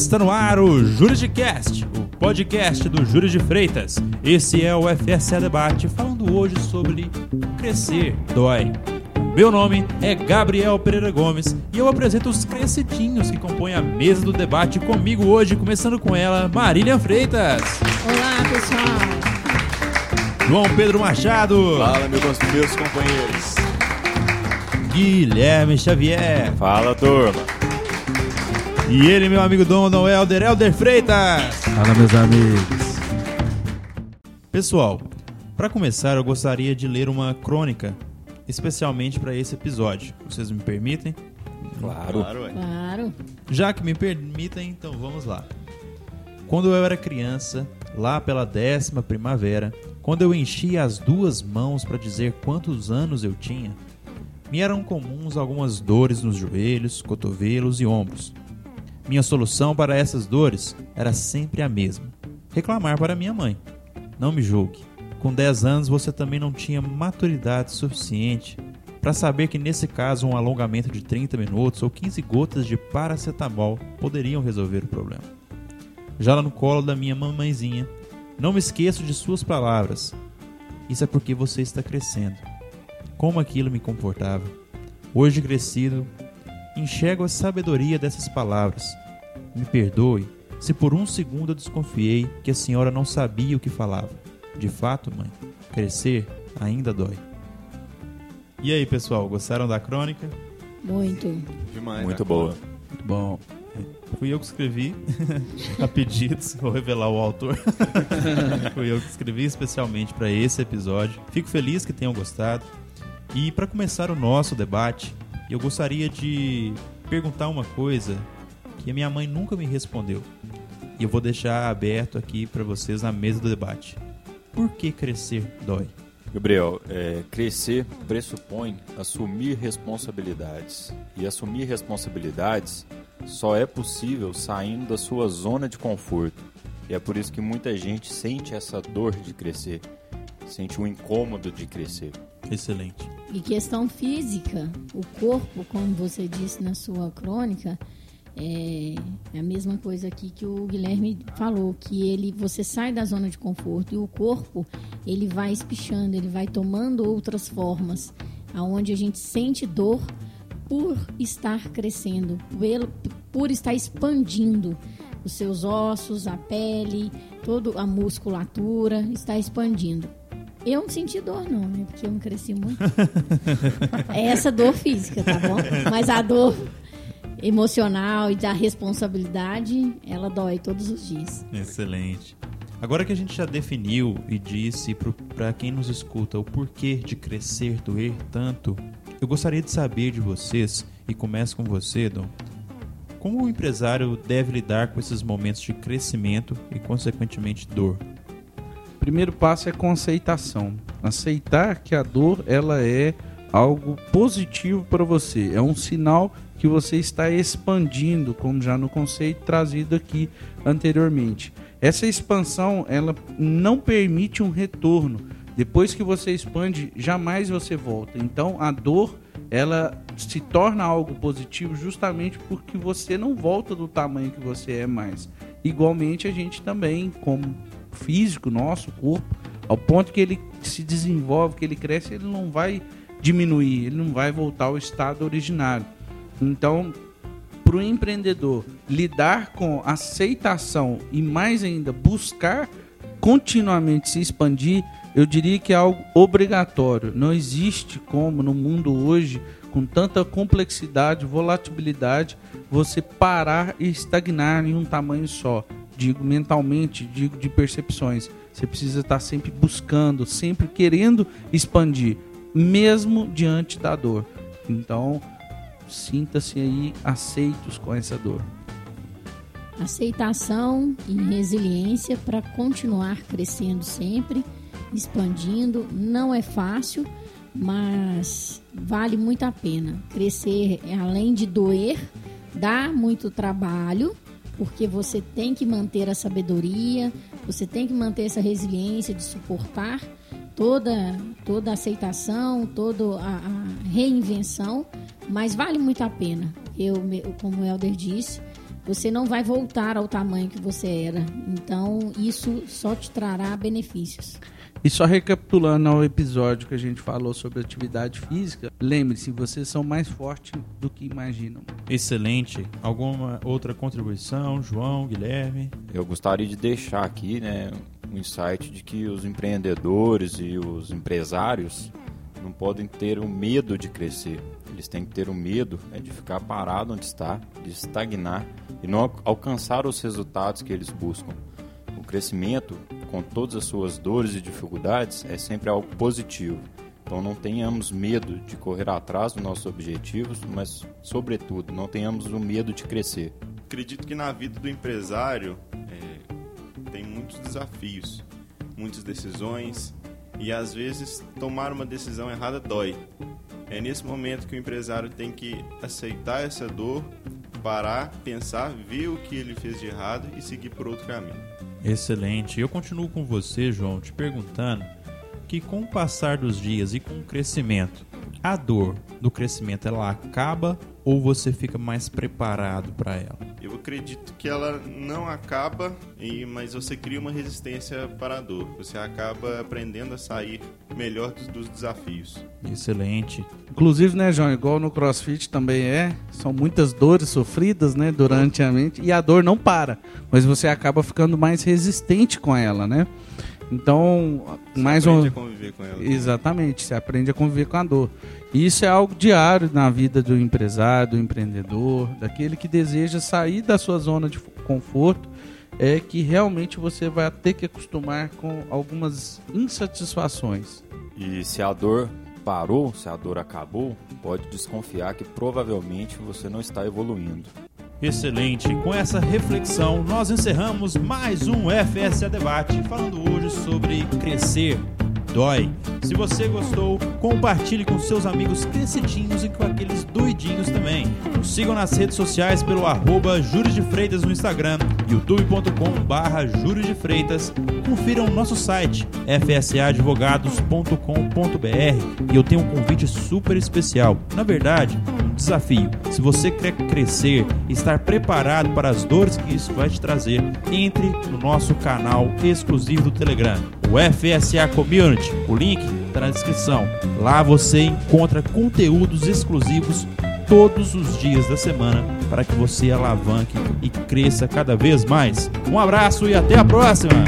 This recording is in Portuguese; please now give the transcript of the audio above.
Está no ar o Juridicast, o podcast do Júri de Freitas. Esse é o FSA Debate, falando hoje sobre crescer dói. Meu nome é Gabriel Pereira Gomes e eu apresento os crescidinhos que compõem a mesa do debate comigo hoje, começando com ela, Marília Freitas. Olá, pessoal. João Pedro Machado. Fala, meus, meus companheiros. Guilherme Xavier. Fala, turma. E ele, meu amigo Dom Dom Helder, Helder Freitas. Fala, meus amigos. Pessoal, para começar, eu gostaria de ler uma crônica, especialmente para esse episódio. Vocês me permitem? Claro. Claro. Já que me permitem, então vamos lá. Quando eu era criança, lá pela décima primavera, quando eu enchia as duas mãos para dizer quantos anos eu tinha, me eram comuns algumas dores nos joelhos, cotovelos e ombros. Minha solução para essas dores era sempre a mesma: reclamar para minha mãe. Não me julgue. Com 10 anos você também não tinha maturidade suficiente para saber que nesse caso um alongamento de 30 minutos ou 15 gotas de paracetamol poderiam resolver o problema. Já lá no colo da minha mamãezinha, não me esqueço de suas palavras. Isso é porque você está crescendo. Como aquilo me comportava. Hoje crescido, enxergo a sabedoria dessas palavras. Me perdoe se por um segundo eu desconfiei que a senhora não sabia o que falava. De fato, mãe, crescer ainda dói. E aí, pessoal, gostaram da crônica? Muito. Demais. Muito boa. Muito bom. Fui eu que escrevi, a pedidos, vou revelar o autor. Fui eu que escrevi especialmente para esse episódio. Fico feliz que tenham gostado. E para começar o nosso debate, eu gostaria de perguntar uma coisa que a minha mãe nunca me respondeu. E eu vou deixar aberto aqui para vocês na mesa do debate. Por que crescer dói? Gabriel, é, crescer pressupõe assumir responsabilidades. E assumir responsabilidades só é possível saindo da sua zona de conforto. E é por isso que muita gente sente essa dor de crescer, sente o incômodo de crescer. Excelente. E questão física, o corpo, como você disse na sua crônica, é a mesma coisa aqui que o Guilherme falou, que ele você sai da zona de conforto e o corpo ele vai espichando, ele vai tomando outras formas, aonde a gente sente dor por estar crescendo, por, por estar expandindo os seus ossos, a pele, toda a musculatura está expandindo. Eu não senti dor, não, né? Porque eu não cresci muito. é essa dor física, tá bom? Mas a dor emocional e da responsabilidade, ela dói todos os dias. Excelente. Agora que a gente já definiu e disse para quem nos escuta o porquê de crescer, doer tanto, eu gostaria de saber de vocês, e começo com você, Dom, como o empresário deve lidar com esses momentos de crescimento e, consequentemente, dor? Primeiro passo é com aceitação. Aceitar que a dor ela é algo positivo para você. É um sinal que você está expandindo, como já no conceito trazido aqui anteriormente. Essa expansão, ela não permite um retorno. Depois que você expande, jamais você volta. Então, a dor, ela se torna algo positivo justamente porque você não volta do tamanho que você é mais. Igualmente, a gente também, como físico, nosso corpo, ao ponto que ele se desenvolve, que ele cresce, ele não vai diminuir, ele não vai voltar ao estado originário. Então, para o empreendedor lidar com aceitação e mais ainda buscar continuamente se expandir, eu diria que é algo obrigatório. Não existe como no mundo hoje, com tanta complexidade, volatilidade, você parar e estagnar em um tamanho só. Digo mentalmente, digo de percepções. Você precisa estar sempre buscando, sempre querendo expandir, mesmo diante da dor. Então, sinta-se aí aceitos com essa dor. Aceitação e resiliência para continuar crescendo sempre, expandindo. Não é fácil, mas vale muito a pena. Crescer, além de doer, dá muito trabalho, porque você tem que manter a sabedoria, você tem que manter essa resiliência de suportar toda toda a aceitação, toda a, a reinvenção, mas vale muito a pena. Eu, como o Helder disse, você não vai voltar ao tamanho que você era. Então, isso só te trará benefícios. E só recapitulando o episódio que a gente falou sobre atividade física, lembre-se, vocês são mais fortes do que imaginam. Excelente. Alguma outra contribuição, João, Guilherme? Eu gostaria de deixar aqui, né, um insight de que os empreendedores e os empresários não podem ter o medo de crescer. Eles têm que ter o medo é de ficar parado onde está, de estagnar e não alcançar os resultados que eles buscam. O crescimento, com todas as suas dores e dificuldades, é sempre algo positivo. Então não tenhamos medo de correr atrás dos nossos objetivos, mas, sobretudo, não tenhamos o medo de crescer. Acredito que na vida do empresário é, tem muitos desafios, muitas decisões e às vezes tomar uma decisão errada dói. É nesse momento que o empresário tem que aceitar essa dor, parar, pensar, ver o que ele fez de errado e seguir por outro caminho. Excelente. Eu continuo com você, João, te perguntando que com o passar dos dias e com o crescimento, a dor do crescimento ela acaba ou você fica mais preparado para ela? Eu acredito que ela não acaba, mas você cria uma resistência para a dor. Você acaba aprendendo a sair melhor dos, desafios. Excelente. Inclusive, né, João, igual no CrossFit também é, são muitas dores sofridas, né, durante a mente e a dor não para, mas você acaba ficando mais resistente com ela, né? Então, você mais aprende um a conviver com ela. Exatamente, você aprende a conviver com a dor. E isso é algo diário na vida do empresário, do empreendedor, daquele que deseja sair da sua zona de conforto, é que realmente você vai ter que acostumar com algumas insatisfações. E se a dor parou, se a dor acabou, pode desconfiar que provavelmente você não está evoluindo. Excelente. Com essa reflexão, nós encerramos mais um FSA Debate, falando hoje sobre crescer dói. Se você gostou, compartilhe com seus amigos crescidinhos e com aqueles doidinhos também. Nos sigam nas redes sociais pelo arroba Júris de Freitas no Instagram, youtube.com barra Júris de Freitas. Confiram nosso site, fsaadvogados.com.br e eu tenho um convite super especial. Na verdade, desafio. Se você quer crescer, estar preparado para as dores que isso vai te trazer, entre no nosso canal exclusivo do Telegram, o FSA Community. O link está na descrição. Lá você encontra conteúdos exclusivos todos os dias da semana para que você alavanque e cresça cada vez mais. Um abraço e até a próxima!